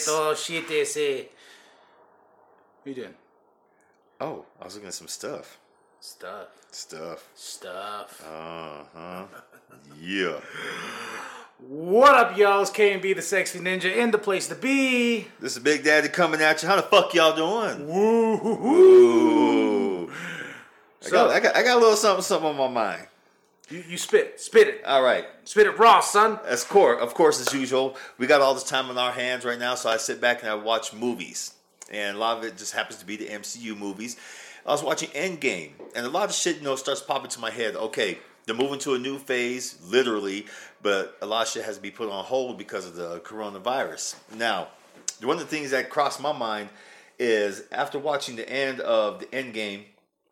7 se. What you doing? Oh, I was looking at some stuff. Stuff. Stuff. Stuff. Uh huh. yeah. What up, y'all? It's KB the Sexy Ninja in the place to be. This is Big Daddy coming at you. How the fuck y'all doing? Woo hoo hoo. I, So- got, I, got, I got a little something, something on my mind. You, you spit. Spit it. All right. Spit it raw, son. As course, of course, as usual, we got all this time on our hands right now, so I sit back and I watch movies, and a lot of it just happens to be the MCU movies. I was watching Endgame, and a lot of shit, you know, starts popping to my head. Okay, they're moving to a new phase, literally, but a lot of shit has to be put on hold because of the coronavirus. Now, one of the things that crossed my mind is after watching the end of the Endgame,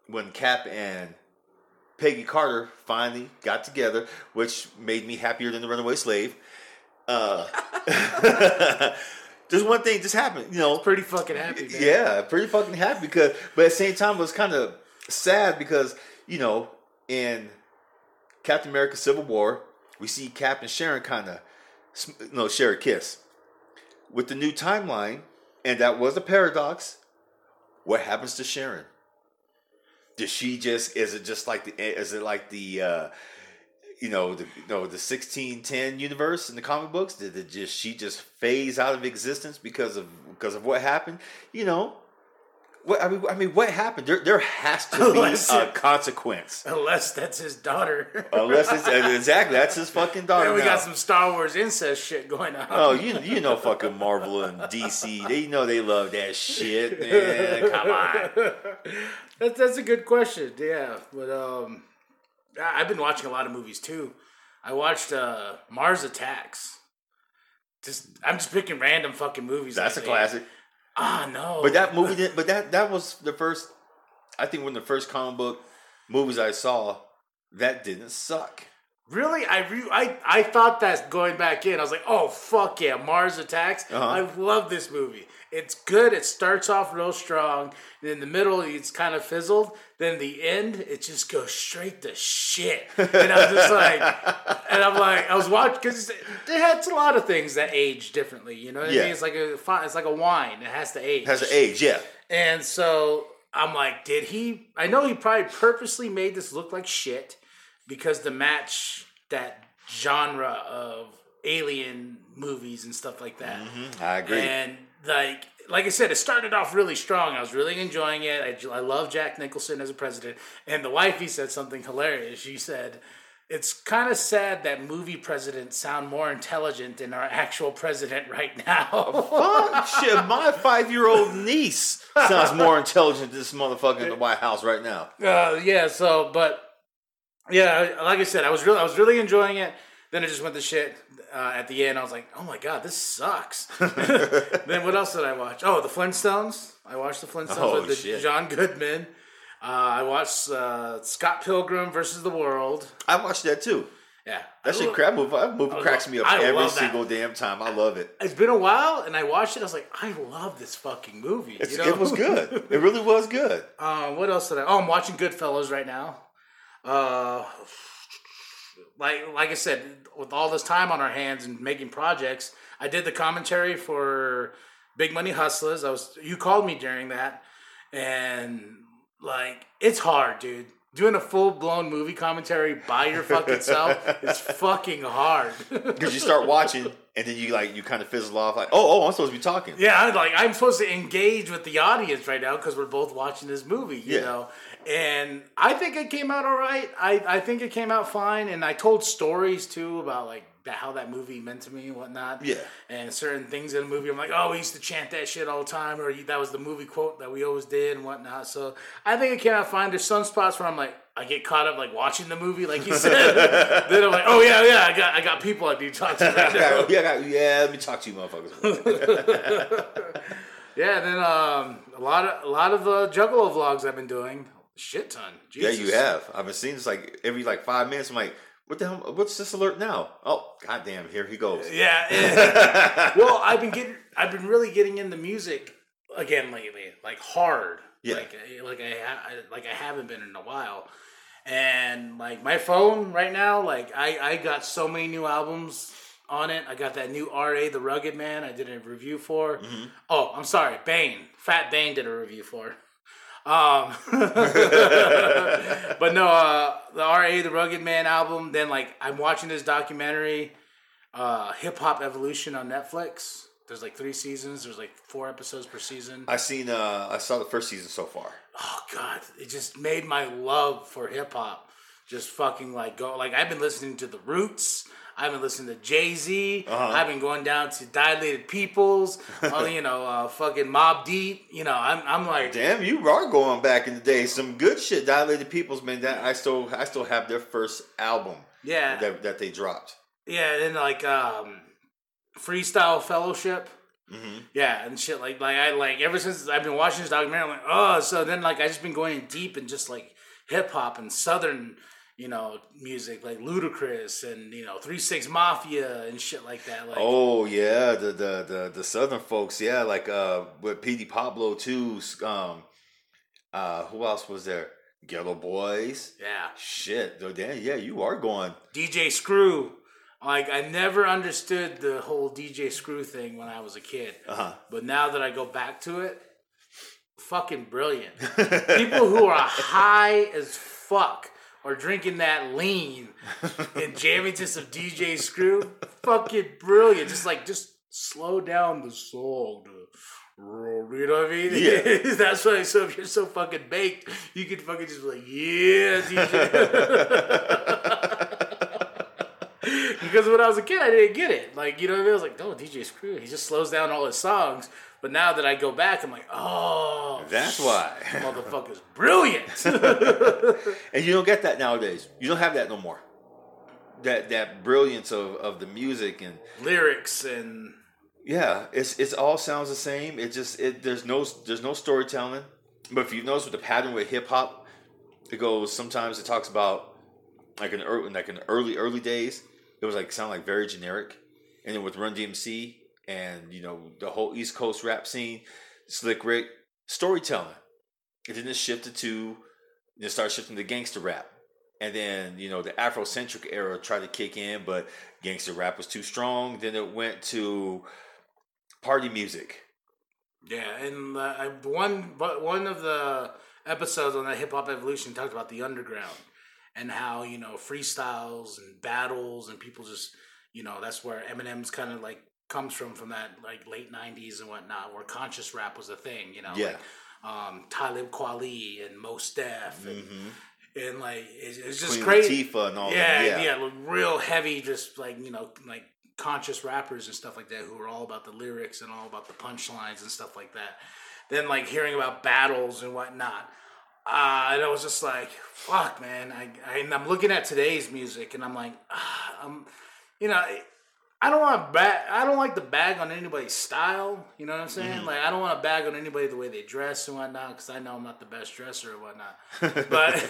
when Cap and Peggy Carter finally got together, which made me happier than the Runaway Slave. Uh, just one thing just happened, you know. Pretty fucking happy, man. Yeah, pretty fucking happy because, but at the same time, it was kind of sad because you know, in Captain America: Civil War, we see Cap and Sharon kind of, you know, share a kiss. With the new timeline, and that was a paradox. What happens to Sharon? Does she just? Is it just like the? Is it like the? uh you know the you know the sixteen ten universe in the comic books? Did it just she just phase out of existence because of because of what happened? You know, what I mean, I mean, what happened? There there has to be a it- consequence. Unless that's his daughter. Unless it's exactly that's his fucking daughter. and we now. got some Star Wars incest shit going on. Oh, you you know fucking Marvel and DC. They know they love that shit, man. Come on. That's that's a good question. Yeah, but um, I've been watching a lot of movies too. I watched uh Mars Attacks. Just I'm just picking random fucking movies. That's a like, classic. Ah no, But that movie didn't. But that that was the first. I think one of the first comic book movies I saw that didn't suck. Really I re- I I thought that going back in, I was like, oh fuck yeah, Mars Attacks. Uh-huh. I love this movie. It's good. It starts off real strong. And in the middle, it's kind of fizzled. Then the end, it just goes straight to shit. And I'm just like, and I'm like, I was watching because it has a lot of things that age differently. You know what I mean? It's like a it's like a wine. It has to age. Has an age, yeah. And so I'm like, did he? I know he probably purposely made this look like shit because to match that genre of alien movies and stuff like that. I agree. And like, like I said, it started off really strong. I was really enjoying it. I, I love Jack Nicholson as a president. And the wifey said something hilarious. She said, "It's kind of sad that movie presidents sound more intelligent than our actual president right now." Fuck shit, my five year old niece sounds more intelligent than this motherfucker in the White House right now. Uh, yeah. So, but yeah, like I said, I was really, I was really enjoying it. Then it just went to shit uh, at the end. I was like, oh my god, this sucks. then what else did I watch? Oh, the Flintstones. I watched the Flintstones Oh, with the. John Goodman. Uh, I watched uh, Scott Pilgrim versus the World. I watched that too. Yeah, That I shit crap movie. That movie cracks love- me up I every single damn time. I love it. It's been a while, and I watched it. I was like, I love this fucking movie. You know? It was good. It really was good. Uh, what else did I? Oh, I'm watching Goodfellas right now. Uh, like like I said, with all this time on our hands and making projects, I did the commentary for Big Money Hustlers. I was you called me during that, and like it's hard, dude. Doing a full blown movie commentary by your fucking self is fucking hard. Because you start watching and then you like you kind of fizzle off like, oh, oh, I'm supposed to be talking. Yeah, I'm like I'm supposed to engage with the audience right now because we're both watching this movie, you Yeah. know. And I think it came out all right. I, I think it came out fine, and I told stories too about like that how that movie meant to me and whatnot. Yeah. And certain things in the movie, I'm like, oh, we used to chant that shit all the time, or that was the movie quote that we always did and whatnot. So I think it cannot find. There's some spots where I'm like, I get caught up like watching the movie, like you said. then I'm like, oh yeah, yeah, I got I got people I need to talk to right now. yeah, I got- yeah, let me talk to you, motherfuckers. Yeah, and then um, a lot of a lot of the Juggalo vlogs I've been doing, shit ton. yeah, you have. I've been seeing this like every like five minutes. I'm like, what the hell? What's this alert now? Oh, goddamn! Here he goes. Yeah. well, I've been getting, I've been really getting into music again lately, like hard. Yeah. Like, eh, like I, like I haven't been in a while. And like my phone right now, like I, I got so many new albums on it. I got that new RA, the Rugged Man. I did a review for. Mm-hmm. Oh, I'm sorry, Bane, Fat Bane did a review for. Um, but no, uh, the RA, the Rugged Man album. Then like I'm watching this documentary, uh, Hip Hop Evolution on Netflix. There's like three seasons. There's like four episodes per season. I seen. Uh, I saw the first season so far. oh god, it just made my love for hip hop just fucking like go. Like I've been listening to the Roots. I've been listening to Jay Z. Uh-huh. have been going down to Dilated Peoples. uh, you know, uh, fucking Mobb Deep. You know, I'm I'm like Damn, you are going back in the day. Some good shit. Dilated Peoples, man. That I still, I still have their first album yeah that, that they dropped. yeah. And like um, Freestyle Fellowship. hmm Yeah, and shit like like I like ever since I've been watching this documentary, I'm like, oh, so then like I just been going deep and just like hip hop and southern, you know, music like Ludacris and you know Three Six Mafia and shit like that. Like, Oh yeah, the, the the the southern folks, yeah, like uh with PD Pablo too. Um, uh, who else was there? Geto Boys. yeah, Shit, damn, yeah, you are going. DJ Screw. Like I never understood the whole DJ Screw thing when I was a kid, Uh huh. but now that I go back to it, fucking brilliant. People who are high as fuck are drinking that lean and jamming to some DJ Screw. Fucking brilliant. Just like, just slow down the song. You know what I mean? Yeah. That's why. So if you're so fucking baked, you could fucking just be like, yeah, DJ. because when I was a kid, I didn't get it. Like, you know what I mean? I was like, oh, DJ Screw. He just slows down all his songs. But now that I go back, I'm like, oh, That's why. motherfucker's brilliant. and you don't get that nowadays. You don't have that no more. That that brilliance of, of the music and Lyrics and yeah, it's it's all sounds the same. It just it there's no there's no storytelling. But if you notice with the pattern with hip hop, it goes sometimes it talks about like in early like in early early days, it was like sound like very generic. And then with Run DMC and you know the whole East Coast rap scene, Slick Rick, storytelling. And then it shifted to it started shifting to gangster rap. And then, you know, the Afrocentric era tried to kick in, but gangster rap was too strong. Then it went to party music. yeah, and uh, one but one of the episodes on that Hip Hop Evolution talked about the underground and how you know freestyles and battles and people just you know that's where Eminem's kind of like comes from from that like late '90s and whatnot, where conscious rap was a thing. You know, Yeah. like, um, Talib Kweli and Mos Def and, and like it's, it's just Queen crazy. Latifah and all yeah, that. yeah, like, real heavy, just like you know, like conscious rappers and stuff like that who are all about the lyrics and all about the punchlines and stuff like that. Then like hearing about battles and whatnot. Uh, and I was just like, fuck, man. I, I and I'm looking at today's music and I'm like, ah, I'm, you know, I don't want to bag. I don't like to bag on anybody's style. You know what I'm saying? Mm-hmm. Like I don't want to bag on anybody the way they dress and whatnot because I know I'm not the best dresser or whatnot. But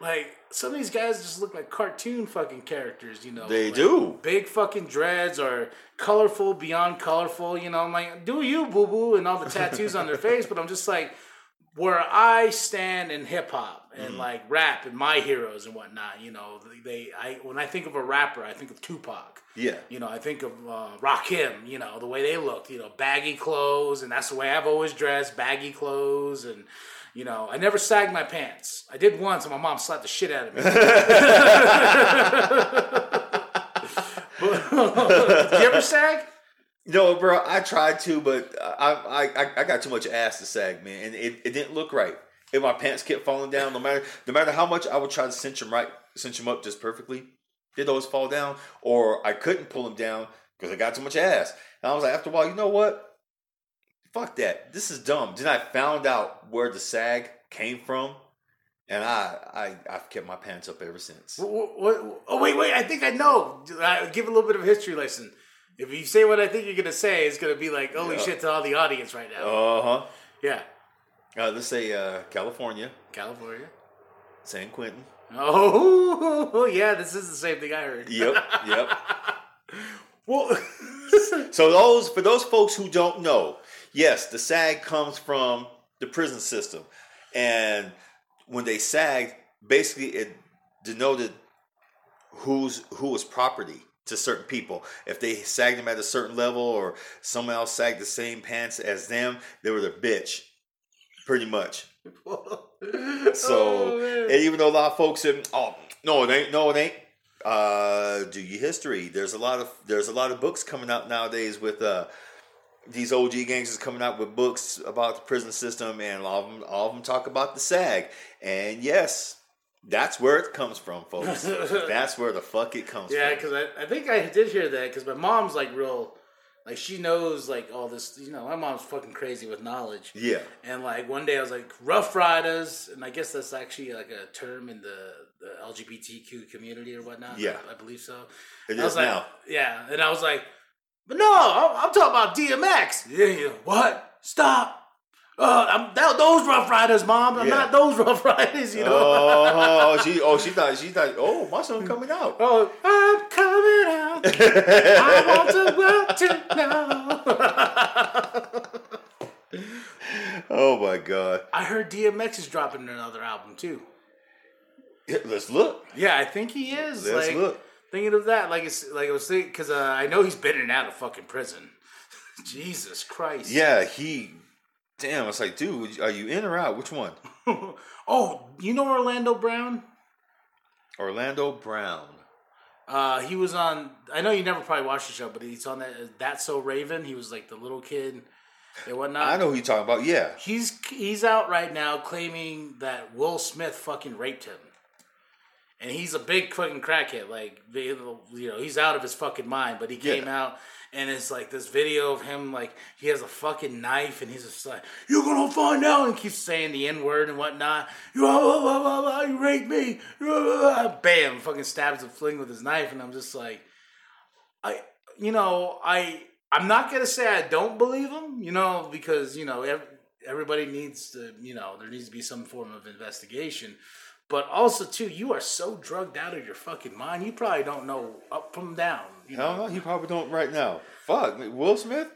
like some of these guys just look like cartoon fucking characters. You know? They Like, do. Big fucking dreads or colorful beyond colorful. You know, I'm like, do you boo boo and all the tattoos on their face? But I'm just like, where I stand in hip hop and like rap and my heroes and whatnot. You know, they. I when I think of a rapper, I think of Tupac. Yeah. You know, I think of uh, Rakim, you know, the way they looked, you know, baggy clothes, and that's the way I've always dressed, baggy clothes, and, you know, I never sagged my pants. I did once, and my mom slapped the shit out of me. Did you ever sag? No, bro, I tried to, but I, I I got too much ass to sag, man, and it, it didn't look right. If my pants kept falling down, no matter no matter how much I would try to cinch them right, cinch them up just perfectly, They'd always fall down, or I couldn't pull them down because I got too much ass. And I was like, after a while, you know what? Fuck that. This is dumb. Then I found out where the sag came from, and I I I've kept my pants up ever since. What, what, oh wait, wait! I think I know. I give a little bit of a history lesson. If you say what I think you're gonna say, it's gonna be like holy Yeah. shit to all the audience right now. Uh huh. yeah, Uh, let's say uh, California, California. San Quentin. Oh yeah, this is the same thing I heard. Yep, yep. Well, So those for those folks who don't know, yes, the SAG comes from the prison system, and when they sagged, basically it denoted who's who was property to certain people. If they sagged them at a certain level, or someone else sagged the same pants as them, they were the bitch, pretty much. So, Oh, and even though a lot of folks said, "Oh, no, it ain't," no, it ain't. Uh, do your history. There's a lot of there's a lot of books coming out nowadays with uh these OG gangsters coming out with books about the prison system, and all of them all of them talk about the SAG. And yes, that's where it comes from, folks. that's where the fuck it comes yeah, from. because I, I think I did hear that because my mom's like real, like she knows like all this. You know, my mom's fucking crazy with knowledge. Yeah, And like one day I was like Ruff Ryders, and I guess that's actually like a term in the, the LGBTQ community or whatnot. Yeah. I, I believe so. it was is like, now. Yeah, and I was like, but no, I'm, I'm talking about DMX. Yeah, yeah. What? Stop. Uh, I'm that, those Ruff Ryders, mom. I'm Yeah. not those Rough Riders. You know. Oh, she oh she thought she thought oh my son coming out. Oh, I'm coming out. I want the world to know. oh my god. I heard DMX is dropping another album too. Yeah, let's look. Yeah, I think he is. Let's like, look. Thinking of that, like it's like I was thinking because uh, I know he's been in and out of fucking prison. Jesus Christ. Yeah, he. Damn, it's like, dude, are you in or out? Which one? oh, you know Orlando Brown? Orlando Brown. Uh, he was on. I know you never probably watched the show, but he's on that. That's so Raven. He was like the little kid and whatnot. I know who you're talking about. Yeah. He's he's out right now claiming that Will Smith fucking raped him, and he's a big fucking crackhead. Like you know, he's out of his fucking mind. But he came Yeah. out, and it's like this video of him like he has a fucking knife, and he's just like, "You're gonna find out," and keeps saying the n word and whatnot. You blah, blah, blah, blah, you raped me. Bam! Fucking stabs a fling with his knife, and I'm just like, I, you know, I, I'm not gonna say I don't believe him, you know, because you know ev- everybody needs to, you know, there needs to be some form of investigation. But also, too, you are so drugged out of your fucking mind, you probably don't know up from down. You Hell know? no, you probably don't right now. Fuck, Will Smith?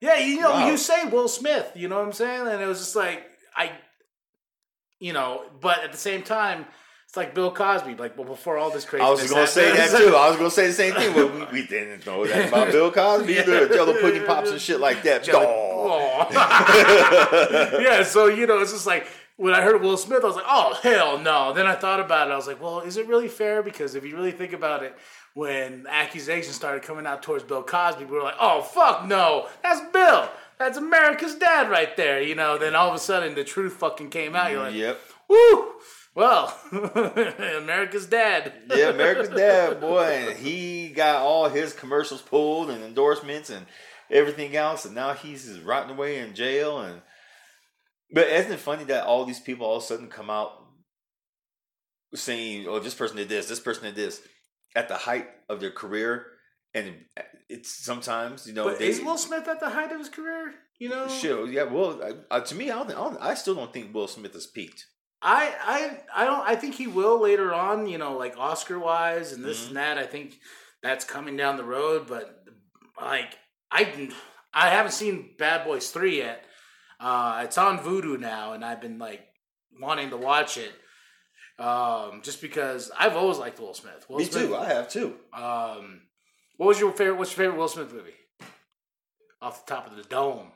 Yeah, you know, Wow. you say Will Smith, you know what I'm saying? And it was just like I, you know, but at the same time, it's like Bill Cosby. Like, well, before all this crazy, I was gonna say that too. I was gonna say the same thing. But we, we didn't know that about Bill Cosby either. Jello pudding pops and shit like that. Dawg. yeah, so you know, it's just like when I heard Will Smith, I was like, oh hell no. Then I thought about it. I was like, well, is it really fair? Because if you really think about it, when accusations started coming out towards Bill Cosby, we were like, oh fuck no, that's Bill. That's America's dad right there. You know. Then all of a sudden, the truth fucking came out. You're like, Yep. woo. Well, America's dad. Yeah, America's Dad, boy, and he got all his commercials pulled and endorsements and everything else, and now he's just rotting away in jail. And but isn't it funny that all these people all of a sudden come out saying, "Oh, this person did this, this person did this," at the height of their career, and it's sometimes you know But they is Will Smith at the height of his career? You know, sure, yeah. Well, I, I, to me, I don't, I don't. I still don't think Will Smith has peaked. I, I, I don't. I think he will later on. You know, like Oscar wise and this mm-hmm. and that. I think that's coming down the road. But like, I, I haven't seen Bad Boys Three yet. Uh, it's on Vudu now, and I've been like wanting to watch it. Um, just because I've always liked Will Smith. Will Me Smith, too. I have too. Um, what was your favorite? What's your favorite Will Smith movie? Off the top of the dome.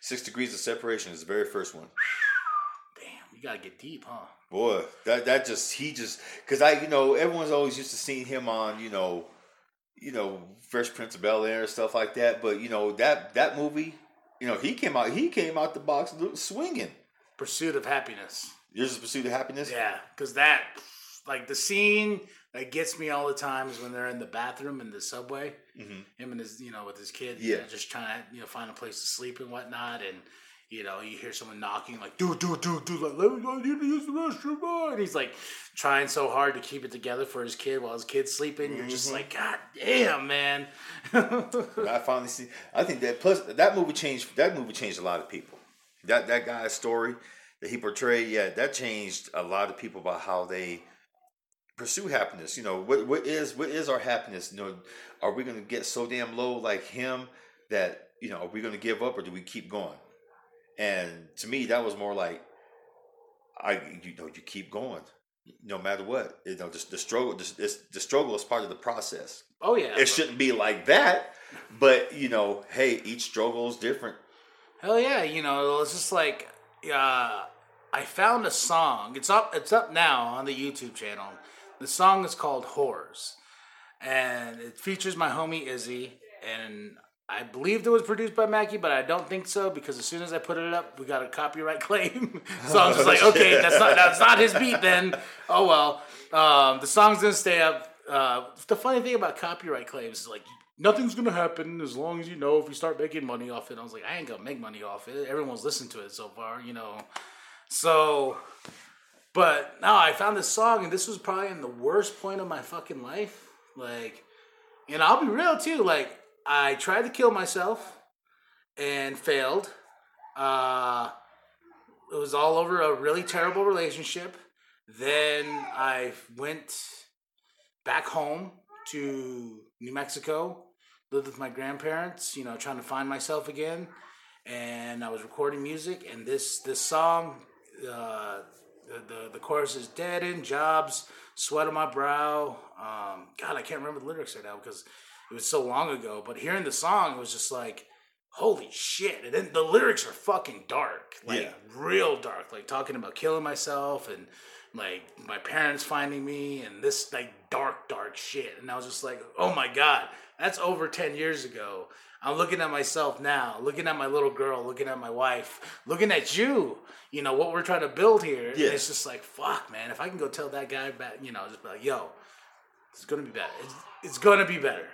Six Degrees of Separation is the very first one. Damn, you gotta get deep, huh? Boy, that that just he just because I you know everyone's always used to seeing him on you know, you know Fresh Prince of Bel Air and stuff like that. But you know that that movie, you know he came out he came out the box swinging. Pursuit of Happiness. Yours is Pursuit of Happiness. Yeah, because that, like the scene that gets me all the time is when they're in the bathroom in the subway. Mhm. Him and his, you know, with his kid, you Yeah. know, just trying to, you know, find a place to sleep and whatnot. And you know, you hear someone knocking, like, dude, dude, dude, dude, like, let me, I need to use the restroom, boy. And he's like trying so hard to keep it together for his kid while his kid's sleeping. You're just mm-hmm. like, God damn, man. I finally see. I think that plus that movie changed. That movie changed a lot of people. That that guy's story that he portrayed, yeah, that changed a lot of people about how they pursue happiness. You know, what what is what is our happiness? You know, are we going to get so damn low like him that you know, are we going to give up or do we keep going? And to me, that was more like, I you know, you keep going. No matter what, you know, just the struggle. It's, the struggle is part of the process oh yeah, it shouldn't be like that. But you know, hey, each struggle is different. Hell yeah, you know, it's just like uh, I found a song. It's up it's up now on the YouTube channel. The song is called Whores. And it features my homie Izzy and I believed it was produced by Mackie, but I don't think so because as soon as I put it up, we got a copyright claim. so I was just like, okay, that's not that's not his beat then. Oh well. Um, the song's gonna stay up. Uh, the funny thing about copyright claims is like nothing's gonna happen as long as you know if you start making money off it. I was like, I ain't gonna make money off it. Everyone's listened to it so far, you know. So, but now I found this song, and this was probably in the worst point of my fucking life. Like, and I'll be real too. Like, I tried to kill myself and failed. Uh, it was all over a really terrible relationship. Then I went back home to New Mexico, lived with my grandparents, you know, trying to find myself again. And I was recording music, and this this song, uh, the, the the chorus is "Dead end jobs, sweat on my brow." Um, God, I can't remember the lyrics right now because it was so long ago. But hearing the song, it was just like, holy shit! And then the lyrics are fucking dark, like Yeah. real dark, like talking about killing myself and like my parents finding me and this like dark, dark shit. And I was just like, oh my god, that's over ten years ago. I'm looking at myself now, looking at my little girl, looking at my wife, looking at you. You know what we're trying to build here. And Yeah. it's just like, fuck, man. If I can go tell that guy back, you know, just be like, yo, it's gonna be better. It's, it's gonna be better.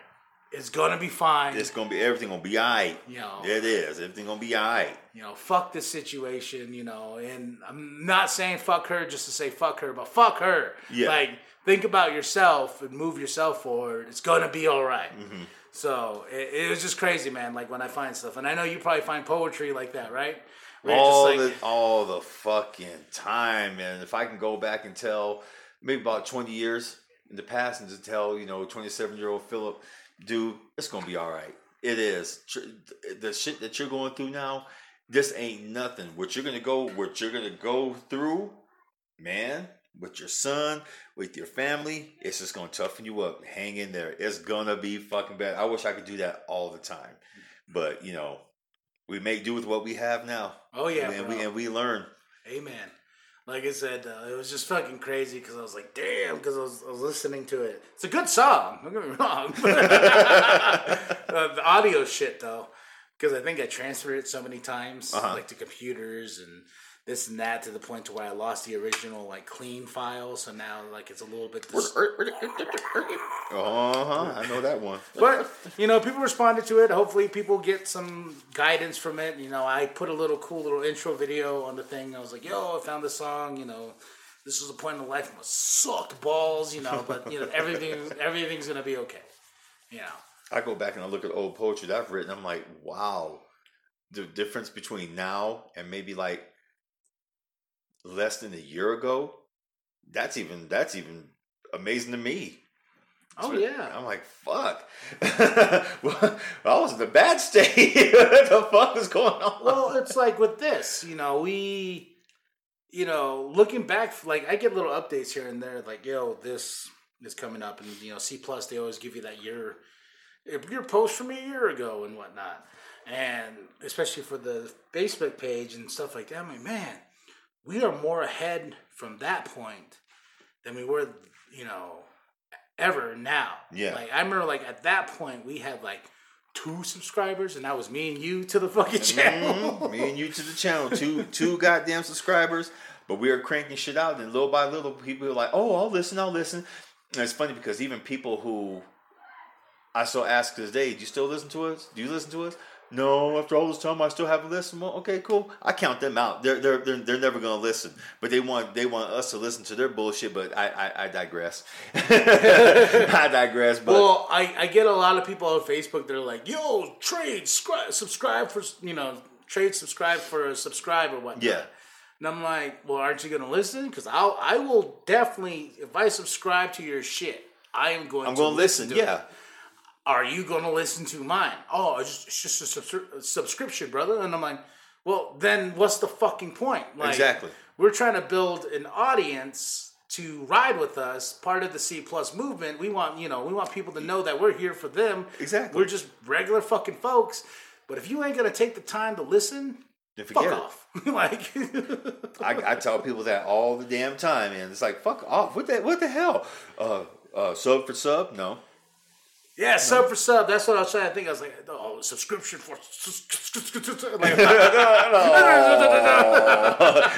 It's gonna be fine. It's gonna be everything gonna be alright. you know, It is. Everything gonna be alright. you know, fuck this situation, you know, and I'm not saying fuck her just to say fuck her, but fuck her. Yeah. Like, think about yourself and move yourself forward. It's gonna be all right. Mm-hmm. So it, it was just crazy, man. Like when I find stuff, and I know you probably find poetry like that, right? Where All just the all the fucking time, man. if I can go back and tell maybe about twenty years in the past and just tell you know twenty seven year old Philip, dude, it's gonna be all right. It is the shit that you're going through now. This ain't nothing. What you're gonna go, what you're gonna go through, man, with your son, with your family, it's just gonna toughen you up. Hang in there. It's gonna be fucking bad. I wish I could do that all the time, but you know, we make do with what we have now. Oh, yeah, and bro. we and we learn. Amen. Like I said, uh, it was just fucking crazy because I was like, damn, because I was, I was listening to it. It's a good song. Don't get me wrong. uh, the audio shit, though, because I think I transferred it so many times, Uh-huh. like to computers and this and that, to the point to where I lost the original like clean file. So now, like, it's a little bit. Dis- Uh huh. I know that one. but you know, people responded to it. Hopefully, people get some guidance from it. You know, I put a little cool little intro video on the thing. I was like, "Yo, I found this song." You know, this was a point in life. I'm gonna suck balls. You know, but you know, everything everything's gonna be okay. You know, I go back and I look at old poetry that I've written. I'm like, wow, the difference between now and maybe like less than a year ago. That's even that's even amazing to me. oh what- yeah. I'm like, fuck. well, I was in a bad state. what the fuck is going on? Well, it's like with this. You know, we. You know, looking back, like I get little updates here and there, like yo, this is coming up, and you know, C plus they always give you that year, your post from a year ago and whatnot, and especially for the Facebook page and stuff like that. I'm like, man, we are more ahead from that point than we were, you know, ever now. Yeah. like I remember, like at that point, we had like two subscribers, and that was me and you to the fucking channel. Mhm. Me and you to the channel. Two two goddamn subscribers. But we were cranking shit out, and little by little, people were like, "Oh, I'll listen, I'll listen." And it's funny because even people who I still ask to this day, "Do you still listen to us? Do you listen to us?" No, after all this time, I still haven't listened. Well, okay, cool. I count them out. They're they're they're, they're never gonna listen, but they want they want us to listen to their bullshit. But I I, I digress. I digress. But Well, I, I get a lot of people on Facebook that are like, "Yo, trade, scri- subscribe for you know, trade, subscribe for a subscribe or whatnot." Yeah. And I'm like, "Well, aren't you gonna listen? Because I'll I will definitely if I subscribe to your shit, I am going. I'm to gonna listen. to Yeah. it. Are you gonna listen to mine? Oh, it's just, it's just a, subscri- a subscription, brother. And I'm like, well, then what's the fucking point? Like, Exactly. We're trying to build an audience to ride with us, part of the C plus movement. We want, you know, we want people to know that we're here for them. Exactly. We're just regular fucking folks. But if you ain't gonna take the time to listen, Then fuck forget it. off. like, I, I tell people that all the damn time, and it's like fuck off. What the what the hell? Uh, uh, sub for sub? No. Yeah, sub for sub. That's what I was trying to think. I was like, oh, subscription for. Like,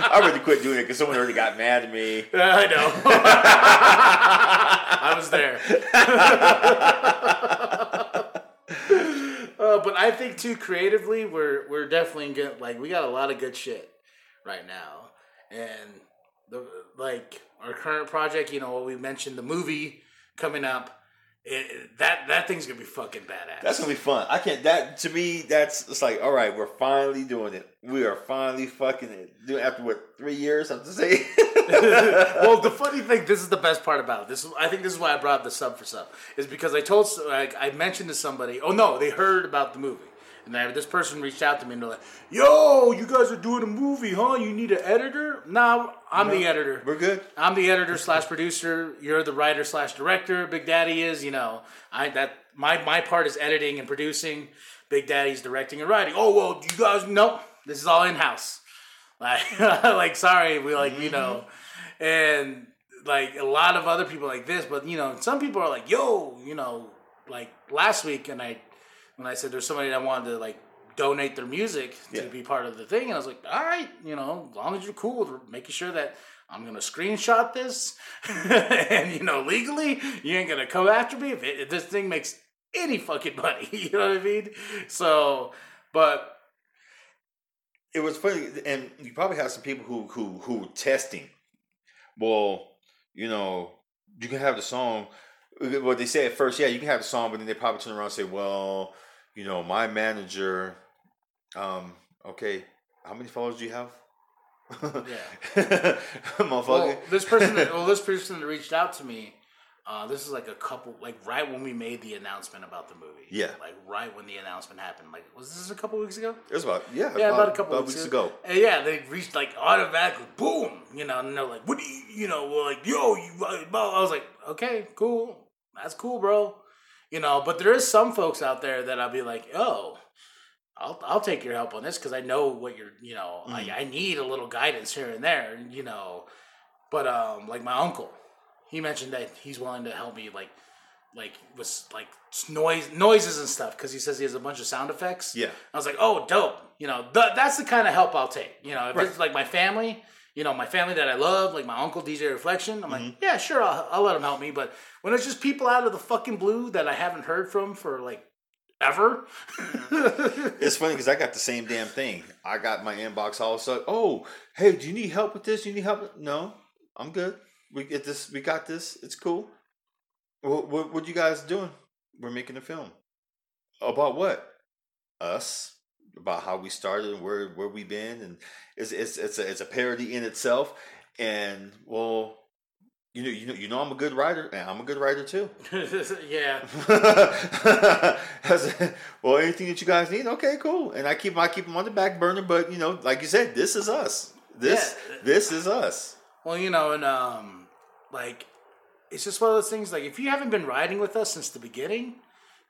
I really quit doing it because someone already got mad at me. I know. I was there. uh, but I think too creatively, we're we're definitely good. Like we got a lot of good shit right now, and the like our current project. You know what we mentioned, the movie coming up. It, that that thing's gonna be fucking badass. That's gonna be fun. I can't. That to me, that's it's like all right. We're finally doing it. We are finally fucking it. Doing after what three years? I have to say. well, the funny thing, this is the best part about it. This, I think, this is why I brought the sub for sub, is because I told, like, I mentioned to somebody. Oh no, they heard about the movie, and then this person reached out to me and they're like, "Yo, you guys are doing a movie, huh? You need an editor? No, I'm the editor. We're good. I'm the editor slash producer. You're the writer slash director. Big Daddy is, you know, I that my my part is editing and producing. Big Daddy's directing and writing. Oh well, you guys, nope, this is all in house. Like, like sorry, we like you know, mm-hmm. and like a lot of other people like this, but you know, some people are like, yo, you know, like last week, and I when I said there's somebody that wanted to like donate their music to Yeah. be part of the thing, and I was like, all right, you know, as long as you're cool with making sure that I'm gonna screenshot this, and you know, legally, you ain't gonna come after me if, it, if this thing makes any fucking money. You know what I mean? So, but It was funny, and you probably have some people who who who were testing. Well, you know, you can have the song. What they say at first, yeah, you can have the song, but then they probably turn around and say, "Well, you know, my manager, um, okay, how many followers do you have?" Yeah. motherfucker. Well, this person, that, well, this person that reached out to me, uh, this is like a couple, like right when we made the announcement about the movie. Yeah. Like right when the announcement happened. Like, was this a couple weeks ago? it was about yeah, Yeah, about, a couple about weeks, weeks ago. And yeah, they reached like automatically, boom, you know, and they're like, "What do you, you know?" Well, like, "Yo, you,". I was like, "Okay, cool, that's cool, bro." You know, but there is some folks out there that I'll be like, "Oh, I'll I'll take your help on this because I know what you're, you know, Mm. I, I need a little guidance here and there, you know." But um, like my uncle, he mentioned that he's willing to help me, like, like with like noise noises and stuff because he says he has a bunch of sound effects. Yeah. I was like, oh, dope. You know, th- that's the kind of help I'll take. You know, if it's like my family, you know, my family that I love, like my uncle DJ Reflection, I'm Mm-hmm. like, yeah, sure, I'll, I'll let him help me. But when it's just people out of the fucking blue that I haven't heard from for like ever, It's funny because I got the same damn thing. I got my inbox all of a sudden. Oh, hey, do you need help with this? Do you need help? with-" No, I'm good. We get this. We got this. It's cool. What, what, what you guys doing? We're making a film. About what? Us. About how we started and where where we've been, and it's it's it's a it's a parody in itself. And well, you know you know you know I'm a good writer, and I'm a good writer too. yeah. well, anything that you guys need, okay, cool. And I keep I keep them on the back burner, but you know, like you said, this is us. This Yeah. this is us. Well, you know, and um, like, it's just one of those things. Like, if you haven't been riding with us since the beginning,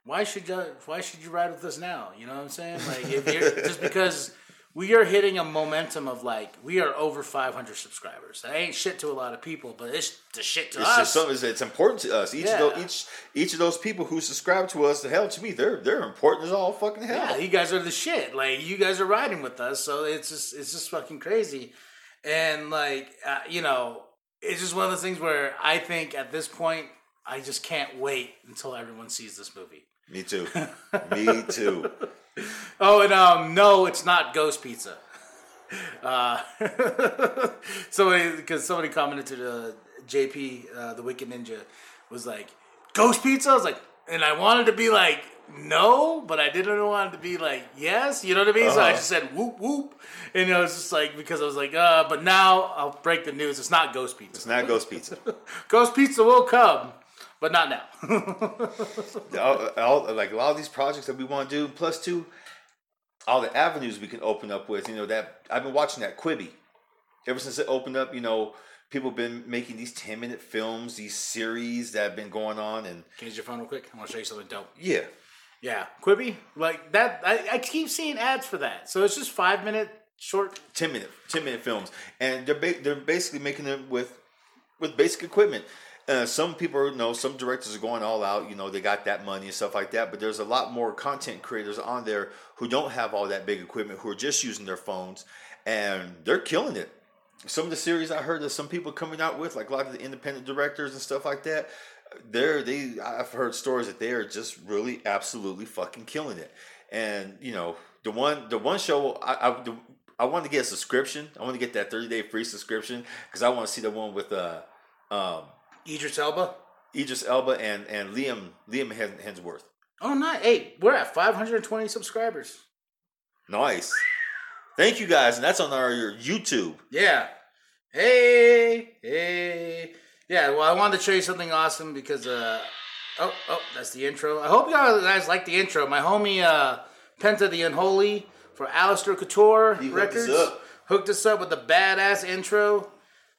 why should you? Why should you ride with us now? You know what I'm saying? Like, if you're just because we are hitting a momentum of like we are over 500 subscribers. That ain't shit to a lot of people, but it's the shit to It's us. just it's important to us. Each Yeah. of those, each each of those people who subscribe to us, the hell to me, they're they're important as all fucking hell. Yeah, you guys are the shit. Like you guys are riding with us, so it's just it's just fucking crazy. and like uh, you know, it's just one of those things where I think at this point I just can't wait until everyone sees this movie. Me too. Me too. Oh, and um, no, it's not Ghost Pizza. Uh, somebody, because somebody commented to the JP, uh, the Wicked Ninja, was like, Ghost Pizza? I was like, and I wanted to be like, no, but I didn't want it to be like, yes, you know what I mean? So I Uh-huh. just said, whoop, whoop. And it was just like, because I was like, uh, but now I'll break the news. It's not Ghost Pizza. It's not Ghost Pizza. Ghost Pizza will come, but not now. all, all- like a lot of these projects that we want to do, plus two, all the avenues we can open up with. You know that I've been watching that Quibi ever since it opened up. You know, people have been making these ten minute films, these series that have been going on, and Can you your phone real quick? I want to show you something dope. yeah, Yeah, Quibi, like that. I, I keep seeing ads for that. So it's just five minute short. ten minute ten minute films, and they're ba- they're basically making them with with basic equipment. Uh, some people you know some directors are going all out. You know, they got that money and stuff like that. But there's a lot more content creators on there who don't have all that big equipment, who are just using their phones, and they're killing it. Some of the series I heard that some people coming out with, like a lot of the independent directors and stuff like that, they're they I've heard stories that they are just really absolutely fucking killing it. And you know, the one the one show I I, the, I want to get a subscription. I want to get that thirty day free subscription because I want to see the one with uh um Idris Elba. Idris Elba and and Liam Liam Hem- Hemsworth. Oh, nice. Hey, we're at 520 subscribers. Nice. Thank you guys, and that's on our YouTube. Yeah. Hey, hey. Yeah, well, I wanted to show you something awesome because, uh, oh, oh, that's the intro. I hope you guys like the intro. My homie, uh, Penta the Unholy for Alistair Couture He hooked us Records up. hooked us up with a badass intro.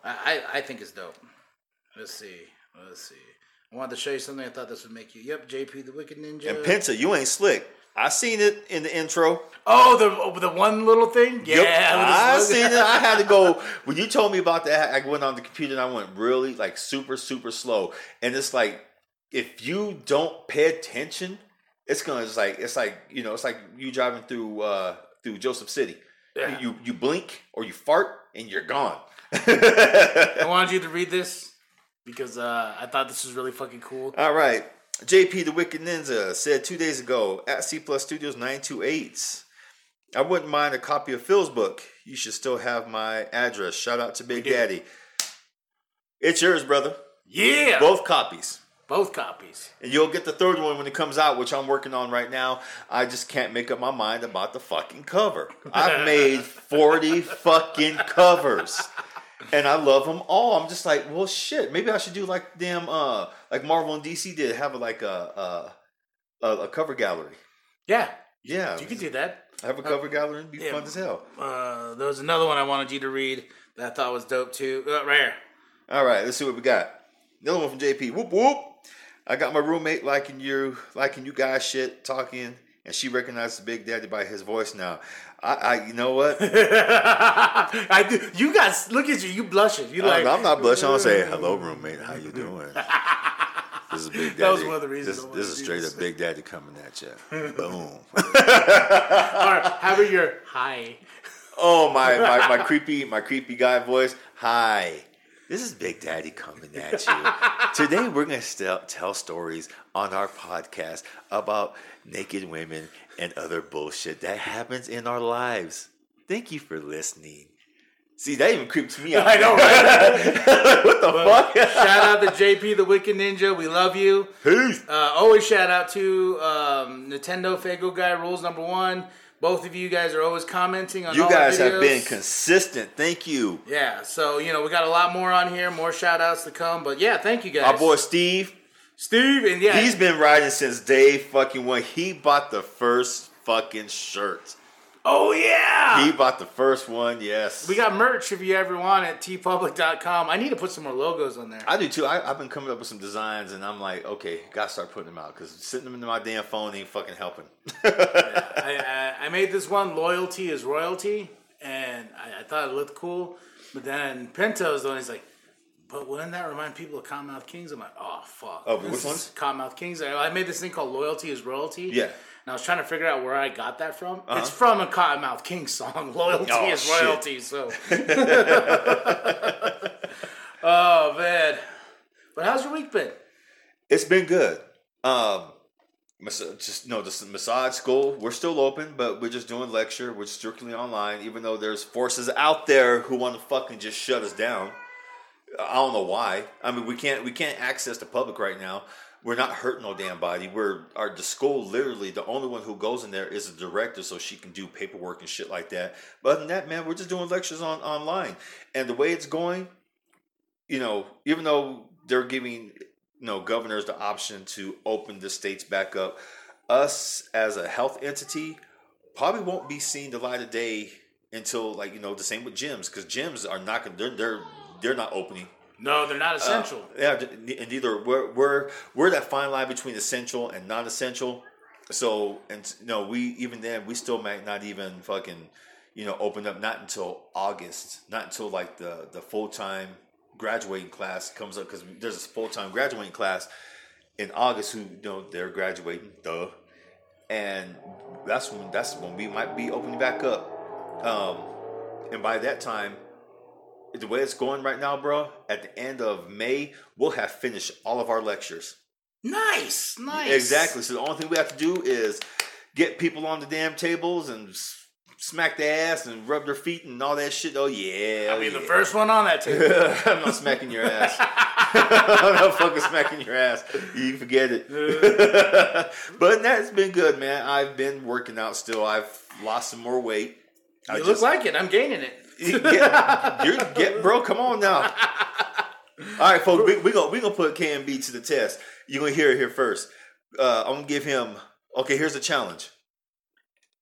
I, I, I think it's dope. Let's see. Let's see. I wanted to show you something. I thought this would make you. Yep, JP the Wicked Ninja. And Penta, you ain't slick. I seen it in the intro. oh, the the one little thing. Yeah, Yep, I seen it. I had to go when you told me about that. I went on the computer and I went really like super super slow. And it's like if you don't pay attention, it's gonna just like it's like you know it's like you driving through uh through Joseph City. Yeah. You you blink or you fart and you're gone. I wanted you to read this because uh, I thought this was really fucking cool. All right. JP the Wicked Ninja said two days ago at C Plus Studios 928. I wouldn't mind a copy of Phil's book. You should still have my address. Shout out to Big Daddy. It's yours, brother. Yeah, both, copies. Both copies. copies. And you'll get the third one when it comes out, which I'm working on right now. I just can't make up my mind about the fucking cover. I've made 40 fucking covers. And I love them all. I'm just like, well, shit. Maybe I should do like them, uh, like Marvel and DC did, have like a a, a, a cover gallery. Yeah, Yeah, you can do that. have a cover gallery and be yeah. fun as hell. Uh, there was another one I wanted you to read that I thought was dope too. Uh, right here. All right, let's see what we got. Another one from JP. Whoop whoop. I got my roommate liking you, liking you guys shit, talking, and she recognizes Big Daddy by his voice now. I, I you know what? I do. You guys, look at you. You blushing. You like? I'm, not blushing. I'm saying "Hello, roommate. How you doing?" This is Big Daddy. That was one of the reasons This, this is straight up Big Daddy coming at you. Boom. Or how about your hi? Oh my, my my creepy my creepy guy voice. Hi, this is Big Daddy coming at you. Today we're gonna st- tell stories on our podcast about naked women and other bullshit that happens in our lives. Thank you for listening. See, that even creeps me out. I know, right? what the fuck? shout out to JP the Wicked Ninja. We love you. Peace. Uh, always shout out to um, Nintendo Fago Guy Rules Number One. Both of you guys are always commenting on You all guys have been consistent. Thank you. Yeah, so you know we got a lot more on here, more shout outs to come. But yeah, thank you guys. Our boy Steve, Steve, and yeah, he's been riding since day fucking one. He bought the first fucking shirt. oh yeah, He bought the first one, yes. we got merch if you ever want it. teepublic.com. I need to put some more logos on there. I do too. I, I've been coming up with some designs, and I'm like, okay, gotta start putting them out because sitting them in my damn phone ain't fucking helping. I, I, I made this one. Loyalty is royalty, and I, I thought it looked cool. But then Penta was the one. He's like, But wouldn't that remind people of Cottonmouth Kings? I'm like, oh fuck. Oh, which ones? Cottonmouth Kings. I made this thing called Loyalty is Royalty. Yeah. And I was trying to figure out where I got that from. It's from a Cottonmouth Kings song. Loyalty Oh, is shit. royalty. So. oh man. But how's your week been? It's been good. Um, just no, the massage school. We're still open, but we're just doing lecture. We're strictly online, even though there's forces out there who want to fucking just shut us down. I don't know why. I mean, we can't we can't access the public right now. We're not hurting no damn body. We're our the school literally the only one who goes in there is the director, so she can do paperwork and shit like that. But other than that, man, we're just doing lectures on online, and the way it's going, you know, even though they're giving you know governors the option to open the states back up, us as a health entity probably won't be seeing the light of day until like you know the same with gyms because gyms are not gonna they're they're they're not opening. No, they're not essential. Uh, yeah, and neither we're we're we're that fine line between essential and non-essential. So and know we even then we still might not even fucking you know open up not until August, not until like the the full time graduating class comes up because there's a full time graduating class in August who you know they're graduating, duh, and that's when that's when we might be opening back up, um, and by that time the way it's going right now, bro, at the end of May, we'll have finished all of our lectures. Nice, nice. Exactly. So the only thing we have to do is get people on the damn tables and smack their ass and rub their feet and all that shit. Oh yeah. I oh, mean, the first one on that table. I'm not smacking your ass. I'm not fucking smacking your ass. You forget it. but that's been good, man. I've been working out still. I've lost some more weight. I You just- look like it. I'm gaining it. You get, you're, get, bro, come on now. All right, folks, we, we gonna we gonna put KMB to the test. You gonna hear it here first. Uh, I'm gonna give him. Okay, here's the challenge.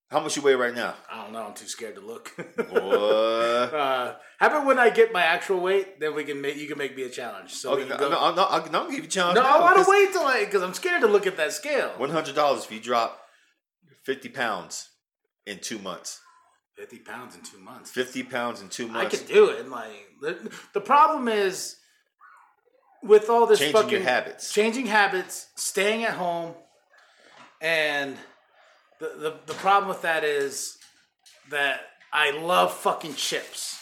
How much you weigh right now? I don't know. I'm too scared to look. Boy. uh, how about when I get my actual weight, then we can make you can make me a challenge. So Okay, no, no, go. I'm gonna give you a challenge. No, I want to wait till I because I'm scared to look at that scale. One hundred dollars if you drop fifty pounds in two months. Fifty pounds in two months. Fifty pounds in two months. I months. could do it. Like the, the problem is with all this Changing fucking your habits. changing habits, staying at home, and the, the the problem with that is that I love fucking chips.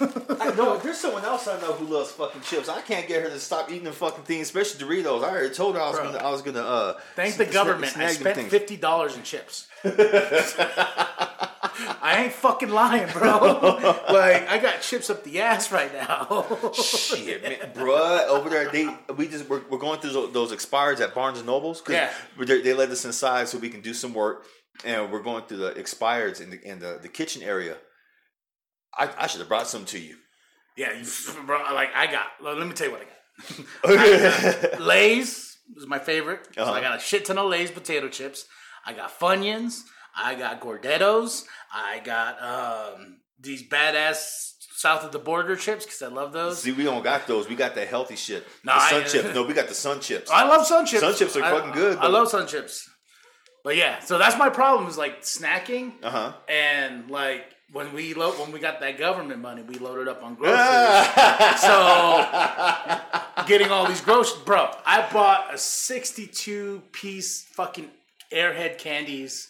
I know there's someone else I know who loves fucking chips. I can't get her to stop eating the fucking things, especially Doritos. I already told her I was Bro. gonna I was gonna uh Thank the sna- government. I snag them spent fifty dollars in chips. I ain't fucking lying, bro. like I got chips up the ass right now. Shit, man, bruh, over there they we just we're, we're going through those, those expireds at Barnes and Nobles because Yeah. they, they let us inside so we can do some work, and we're going through the expireds in the in the, the kitchen area. I, I should have brought some to you. yeah, you, bro. Like I got. Let me tell you what I got. Lay's is my favorite. Uh-huh. I got a shit ton of Lay's potato chips. I got Funyuns. I got Gardettos. I got um, these badass south of the border chips because I love those. See, we don't got those. We got the healthy shit. No, the I- sun chips. No, we got the sun chips. I love sun chips. Sun chips are I- fucking good, I but- love sun chips. But yeah, so that's my problem is like snacking Uh huh. and like when we lo- when we got that government money, we loaded up on groceries. so getting all these groceries, bro. I bought a sixty-two piece fucking Airhead candies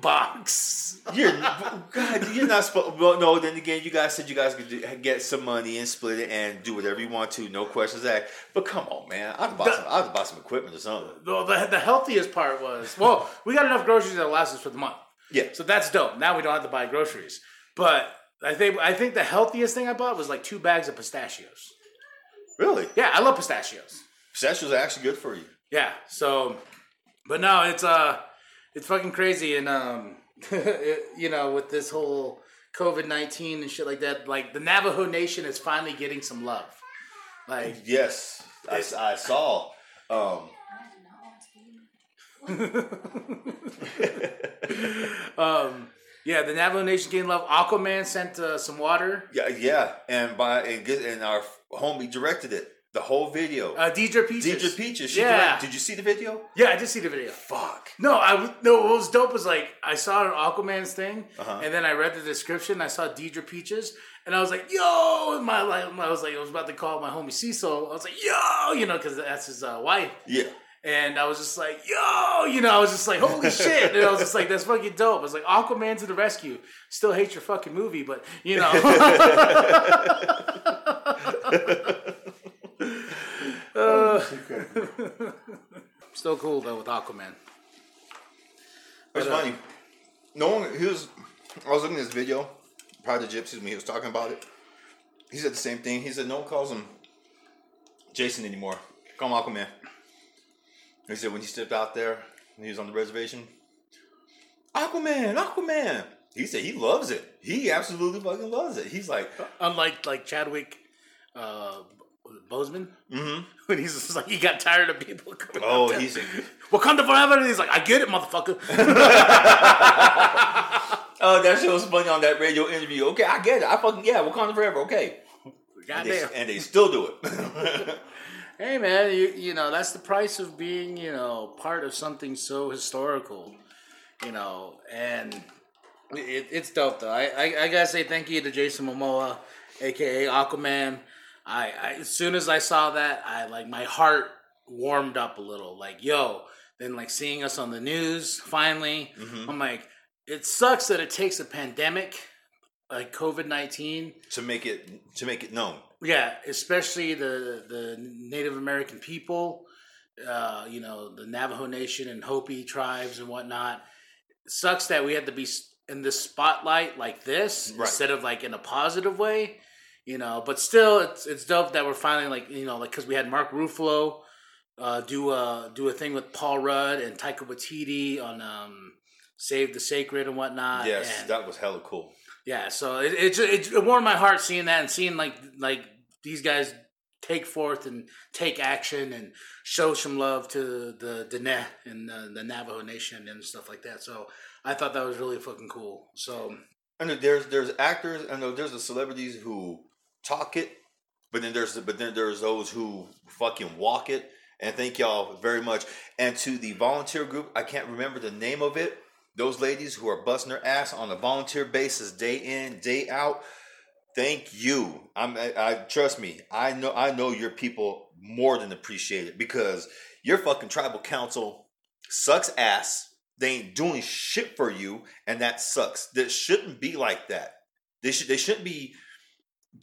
box. You're God. You're not supposed. Well, no. Then again, you guys said you guys could do, get some money and split it and do whatever you want to. No questions asked. But come on, man. I'd buy bought some. I'd bought some equipment or something. Well, the, the healthiest part was well, we got enough groceries that last us for the month. Yeah. So that's dope. Now we don't have to buy groceries. But I think I think the healthiest thing I bought was like two bags of pistachios. Really? Yeah, I love pistachios. Pistachios are actually good for you. Yeah. So, but no, it's uh, it's fucking crazy, and um, it, you know, with this whole COVID nineteen and shit like that, like the Navajo Nation is finally getting some love. Like, Yes, I, I saw. Um, um, yeah, the Navajo Nation getting love. Aquaman sent uh, some water. yeah, yeah, and by and, get, and our homie directed it. The whole video. Uh, Deidre Peaches. Deidre Peaches. She yeah. directed- Did you see the video? Yeah, I did see the video. Fuck. No, I no. What was dope was like I saw an Aquaman's thing, Uh-huh. and then I read the description. I saw Deidre Peaches, And I was like, yo, my like, I was like, I was about to call my homie Cecil. I was like, yo, you know, because that's his uh, wife. Yeah. And I was just like, yo, you know, I was just like, holy shit. And I was just like, that's fucking dope. I was like, Aquaman to the rescue. Still hate your fucking movie, but, you know. Uh, still cool, though, with Aquaman. It's But, uh, funny. No one. He was. I was looking at this video. Pride the Gypsies when he was talking about it. He said the same thing. He said no one calls him Jason anymore. Call him Aquaman. He said when he stepped out there, when he was on the reservation, Aquaman, Aquaman. He said he loves it. He absolutely fucking loves it. He's like, Unlike like Chadwick uh, Boseman, mm-hmm. when he's just like, he got tired of people coming Oh, up he's- him. Wakanda forever. And he's like, I get it, motherfucker. oh, that shit was funny on that radio interview. Okay, I get it. I fucking yeah, Wakanda forever. Okay, and they, Goddamn. and they still do it. Hey man, you you know that's the price of being you know part of something so historical, you know, and it, it's dope though. I, I I gotta say thank you to Jason Momoa, aka Aquaman. I, I as soon as I saw that, I like my heart warmed up a little. Like yo, then like seeing us on the news finally, I'm like, it sucks that it takes a pandemic like COVID nineteen to make it to make it known. yeah, especially the the Native American people, uh, you know, the Navajo Nation and Hopi tribes and whatnot. It sucks that we had to be in this spotlight like this Right. instead of like in a positive way, you know. But still, it's it's dope that we're finally like you know like because we had Mark Ruffalo uh, do a do a thing with Paul Rudd and Taika Waititi on um, Save the Sacred and whatnot. yes, Uh, and- that was hella cool. yeah, so it it, it it warmed my heart seeing that and seeing like like these guys take forth and take action and show some love to the Dene and the, the Navajo Nation and stuff like that. So I thought that was really fucking cool. So I know there's there's actors. I know there's the celebrities who talk it, but then there's but then there's those who fucking walk it. And thank y'all very much. And to the volunteer group, I can't remember the name of it. Those ladies who are busting their ass on a volunteer basis, day in, day out. Thank you. I'm. I, I trust me. I know. I know your people more than appreciate it because your fucking tribal council sucks ass. They ain't doing shit for you, and that sucks. That shouldn't be like that. They should. They shouldn't be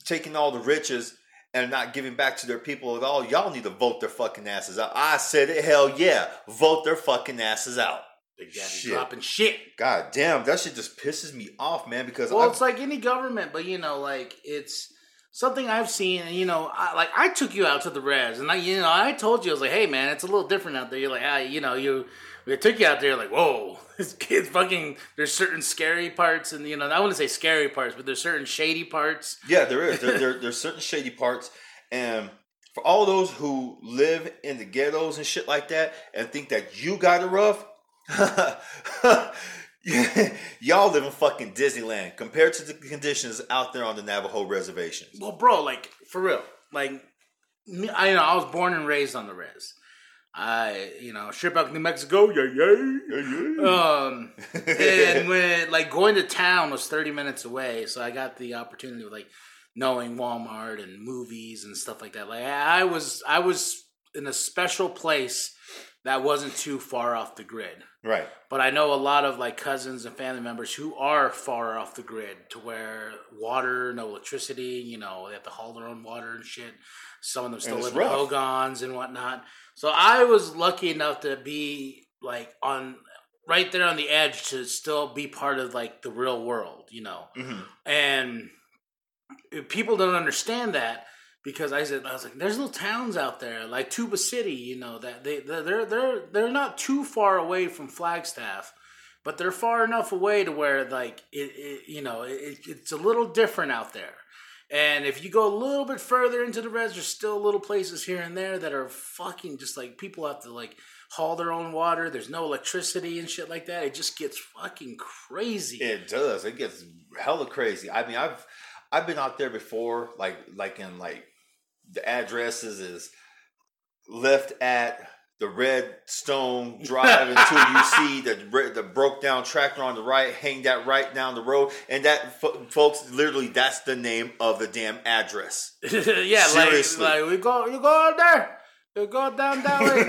taking all the riches and not giving back to their people at all. Y'all need to vote their fucking asses out. I said it. Hell yeah, vote their fucking asses out. Big Daddy Shit. dropping shit. God damn, that shit just pisses me off, man. Because Well, I, it's like any government, but you know, like it's something I've seen. And you know, I, like I took you out to the res, and I, you know, I told you I was like, hey man, it's a little different out there. You're like, ah, you know, you. We took you out there, like, whoa, this kid's fucking. There's certain scary parts, and you know, I wouldn't say scary parts, but there's certain shady parts. Yeah, there is. There, there, there's certain shady parts, and for all those who live in the ghettos and shit like that, and think that you got it rough, y'all live in fucking Disneyland compared to the conditions out there on the Navajo reservations. Well, bro, like for real, like me, I you know I was born and raised on the res. I you know ship out to New Mexico, yeah, yeah. Um, and when like going to town was thirty minutes away, so I got the opportunity of like knowing Walmart and movies and stuff like that. Like I was, I was in a special place that wasn't too far off the grid. Right. But I know a lot of like cousins and family members who are far off the grid to where water, no electricity, you know, they have to haul their own water and shit. Some of them still live in hogans and whatnot. So I was lucky enough to be like on right there on the edge to still be part of like the real world, you know. hmm And people don't understand that because I said I was like, there's little towns out there like Tuba City, you know, that they they're they're they're not too far away from Flagstaff, but they're far enough away to where like it, it you know it, it's a little different out there. And if you go a little bit further into the res, there's still little places here and there that are fucking just like people have to like haul their own water. There's no electricity and shit like that. It just gets fucking crazy. It does. It gets hella crazy. I mean, I've I've been out there before, like like in like the addresses is left at the red stone drive until you see the the broke down tractor on the right. Hang that right down the road, and that folks, literally, that's the name of the damn address. yeah, Seriously. like like we go, you go out there, you go down that way.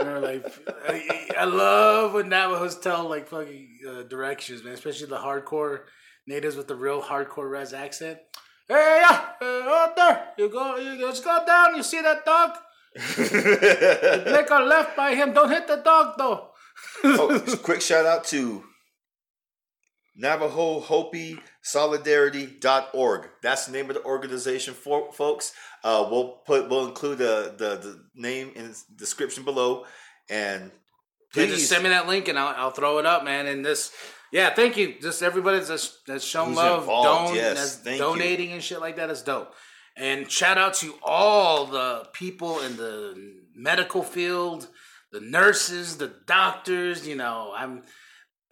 you know, like I, I love when Navajos tell like fucking uh, directions, man. Especially the hardcore natives with the real hardcore res accent. Hey, yeah, uh, out there, you go, you just go down. You see that dog? Make a left by him. Don't hit the dog though. oh, quick shout out to Navajo Hopi Solidarity.org. That's the name of the organization, for, folks. Uh, we'll put we'll include the, the the name in the description below. And please, just send me that link and I'll, I'll throw it up, man. And this, yeah, thank you. Just everybody that's, that's shown Who's love, involved, don- yes, that's thank you. donating and shit like that is dope. And shout out to all the people in the medical field, the nurses, the doctors. You know, I'm,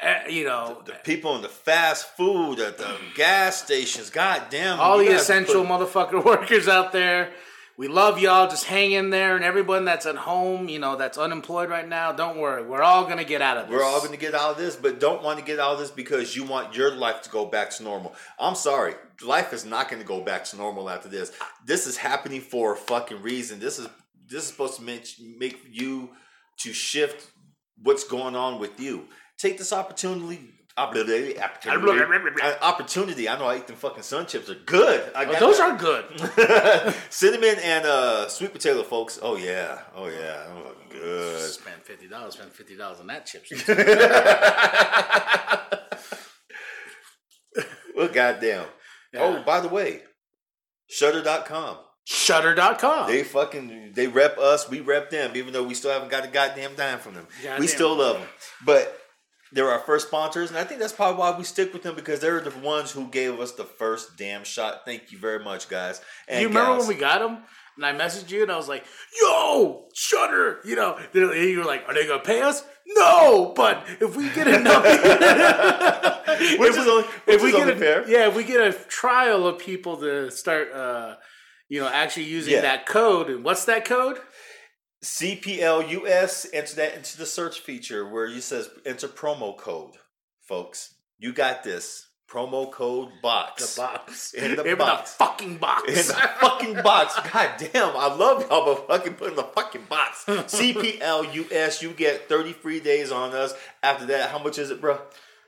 eh, you know, the people in the fast food at the gas stations. God damn, all you the essential put- motherfucker workers out there. We love y'all. Just hang in there, and everyone that's at home, you know, that's unemployed right now, don't worry. We're all gonna get out of this. We're all going to get out of this, but don't want to get out of this because you want your life to go back to normal. I'm sorry. Life is not going to go back to normal after this. This is happening for a fucking reason. This is this is supposed to make, make you to shift what's going on with you. Take this opportunity. Opportunity, opportunity. I know I eat them fucking sun chips. They're good. I Oh, those that. are good. cinnamon and uh, sweet potato, folks. Oh yeah, oh yeah, Those are fucking good. Spend fifty dollars. Spend fifty dollars on that chips. Well, goddamn. Oh, by the way, Shudder.com. Shudder.com. They fucking they rep us, we rep them, even though we still haven't got a goddamn dime from them. Goddamn. We still love them. But they're our first sponsors, and I think that's probably why we stick with them because they're the ones who gave us the first damn shot. Thank you very much, guys. And you remember gals. when we got them? And I messaged you and I was like, "Yo, Shudder," you know. You were like, "Are they gonna pay us?" No, but if we get enough, Which is only, which if we get a, fair. yeah, if we get a trial of people to start, uh, you know, actually using Yeah. that code. And what's that code? CPLUS, enter that into the search feature where you says enter promo code, folks. You got this. Promo code box. The box In the In box. fucking box. in the fucking box. God damn, I love y'all, but fucking put in the fucking box. CPLUS, you get 30 free days on us. After that, how much is it, bro?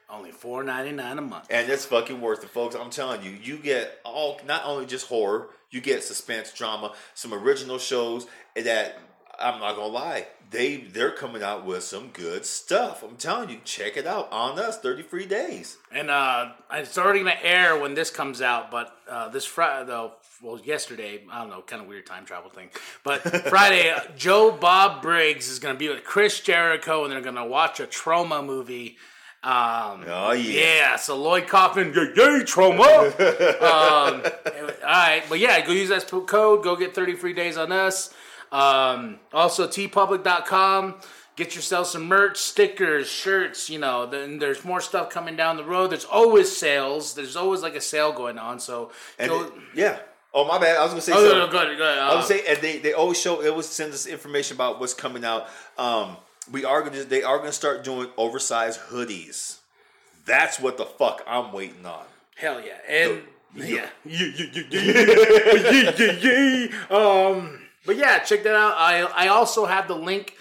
Only four ninety nine a month. And it's fucking worth it, folks. I'm telling you, you get all not only just horror, you get suspense, drama, some original shows that I'm not gonna lie, they they're coming out with some good stuff. I'm telling you, check it out on us. 30 free days. And uh, it's already gonna air when this comes out, but uh, this Friday, though, well, yesterday, I don't know, kind of weird time travel thing. But Friday, uh, Joe Bob Briggs is gonna be with Chris Jericho, and they're gonna watch a Troma movie. Um, Oh, yeah. yeah. So Lloyd Kaufman, yay, yay Troma. um, all right, but yeah, go use that code. Go get thirty free days on us. Um, also, teepublic.com. Get yourself some merch, stickers, shirts. You know, then there's more stuff coming down the road. There's always sales. There's always like a sale going on. So go. it- yeah. Oh my bad. I was gonna say oh, something. no, no, go ahead, go ahead. I Uh, would say, and they, they always show, they always send us information about what's coming out. Um, we are gonna, they are gonna start doing oversized hoodies. That's what the fuck I'm waiting on. Hell yeah. And The- yeah. Yeah, yeah, yeah, yeah, yeah, yeah, yeah. Um, but yeah, check that out. I I also have the link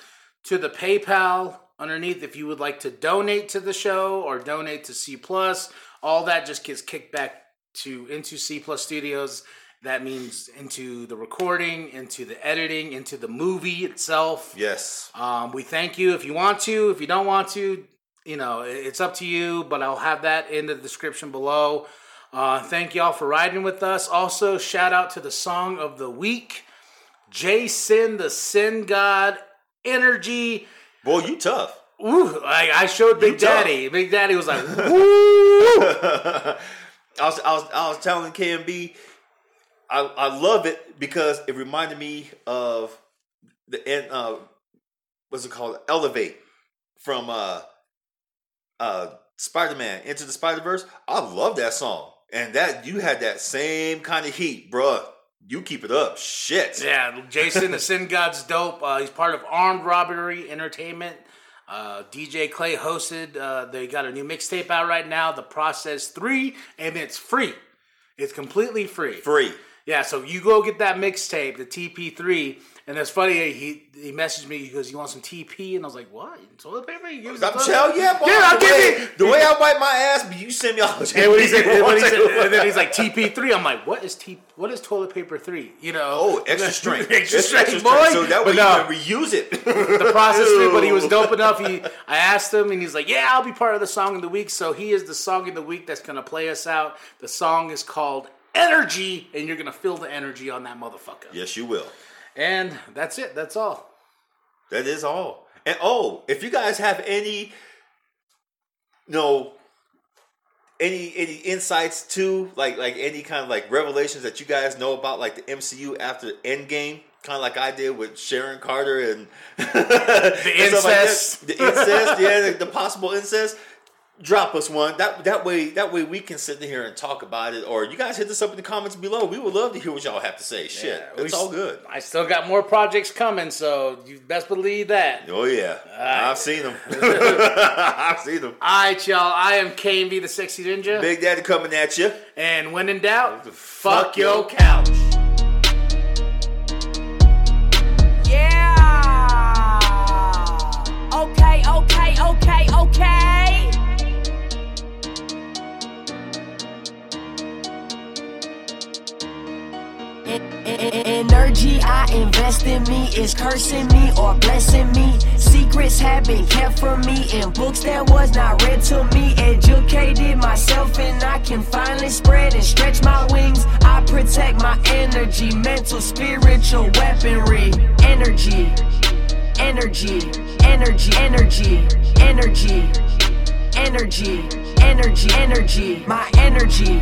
to the PayPal underneath if you would like to donate to the show or donate to C Plus. All that just gets kicked back to into C Plus Studios. That means into the recording, into the editing, into the movie itself. Yes. Um, we thank you if you want to. If you don't want to, you know, it's up to you, but I'll have that in the description below. Uh, thank y'all for riding with us. Also, shout out to the song of the week Jason, the Sin God, Energy. Boy, you tough. Ooh, I, I showed Big. Daddy. Big Daddy was like, woo! I was, I was, I was telling KMB, I, I love it because it reminded me of the end. Uh, what's it called? Elevate from uh, uh, Spider Man Into the Spider Verse. I love that song, and that you had that same kind of heat, bruh. You keep it up. Shit. Yeah, Jason the Sin God's dope. Uh, he's part of Armed Robbery Entertainment. Uh, DJ Clay hosted. Uh, they got a new mixtape out right now, The Process 3, and it's free. It's completely free. Free. Yeah, so you go get that mixtape, the TP3, and it's funny. He he messaged me because you want some TP, and I was like, "What toilet paper? You me I'm some tell toilet- yeah, boy. Yeah, I'll the, give way, you. the way I wipe my ass, but you send me all the And, he said, and, he said, and then he's like TP3. I'm like, what is T? What is toilet paper three? You know? Oh, extra strength. extra strength, boy. So that But way no. you can reuse it. the process three, but he was dope enough. He, I asked him, and he's like, "Yeah, I'll be part of the song of the week." So he is the song of the week that's gonna play us out. The song is called "Energy," and you're gonna feel the energy on that motherfucker. yes, you will. And that's it. That's all. That is all. And oh, if you guys have any, no, any any insights to like like any kind of like revelations that you guys know about like the MCU after Endgame, kind of like I did with Sharon Carter and the incest. the incest, yeah, the, the possible incest. Drop us one. That that way that way we can sit in here and talk about it. Or you guys hit this up in the comments below. We would love to hear what y'all have to say. Shit, Yeah, it's all good. I still got more projects coming, so you best believe that. Oh yeah, right. I've seen them. I've seen them. All right, y'all. I am KMB the Sexy Ninja, Big Daddy coming at you. and when in doubt, Fuck fuck your your couch. Yeah. Okay, okay, okay, okay. Energy I invest in me is cursing me or blessing me. Secrets have been kept from me in books that was not read to me. Educated myself and I can finally spread and stretch my wings. I protect my energy, mental, spiritual weaponry. Energy, energy, energy, energy, energy, energy, energy, energy, my energy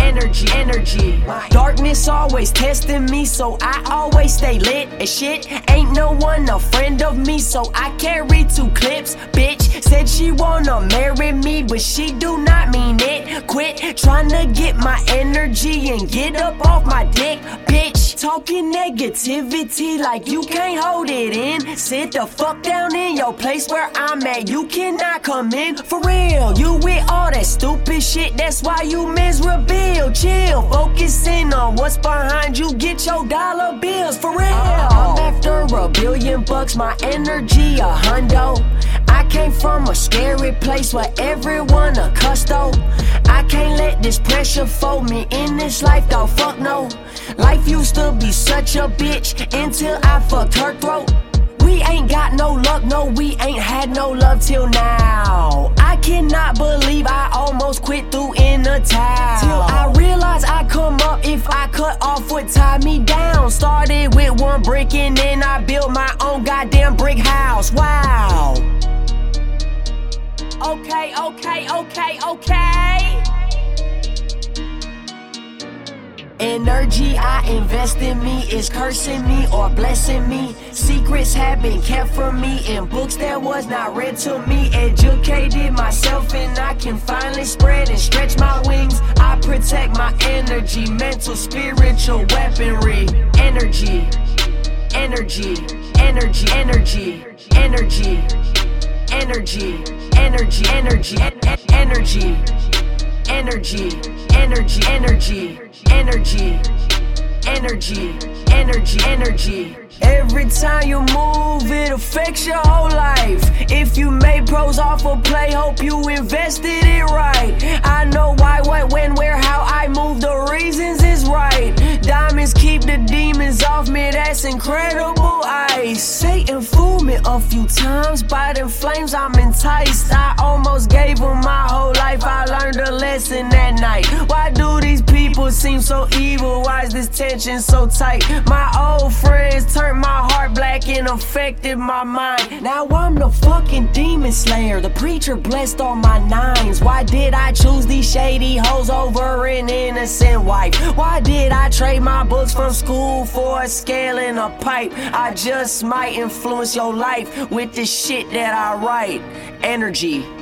energy. energy. darkness always testing me, so I always stay lit as shit. Ain't no one a friend of me, so I carry two clips. Bitch said she wanna marry me, but she do not mean it. Quit trying to get my energy and get up off my dick, bitch. Talking negativity like you can't hold it in. Sit the fuck down in your place where I'm at. You cannot come in for real. You with all that stupid shit, that's why you miserable. Chill, chill. focusing on what's behind you. Get your dollar bills for real. I'm oh. after a billion bucks, my energy a hundo. I came from a scary place where everyone a custo. I can't let this pressure fold me in this life, though. Fuck no. Life used to be such a bitch until I fucked her throat. We ain't got no luck, no, we ain't had no love till now. I cannot believe I almost quit through in the towel. Till I realized I come up if I cut off what tied me down. Started with one brick and then I built my own goddamn brick house. Wow. Okay, okay, okay, okay. Energy I invest in me is cursing me or blessing me. Secrets have been kept from me in books that was not read to me. Educated myself and I can finally spread and stretch my wings. I protect my energy, mental, spiritual weaponry. Energy, energy, energy, energy, energy, energy, energy, energy, en- en- energy energy, energy, energy, energy, energy, energy, energy. Every time you move, it affects your whole life. If you made pros off a play, hope you invested it right. I know why, what, when, where, how I move, the reasons is right. Keep the demons off me, that's incredible ice. Satan fooled me a few times, by them flames I'm enticed. I almost gave him my whole life, I learned a lesson that night. Why do these people seem so evil? Why is this tension so tight? My old friends turned my heart black and affected my mind. Now I'm the fucking demon slayer, the preacher blessed all my nines. Why did I choose these shady hoes over an innocent wife? Why did I trade my books from school for scaling a pipe? I just might influence your life with the shit that I write. Energy.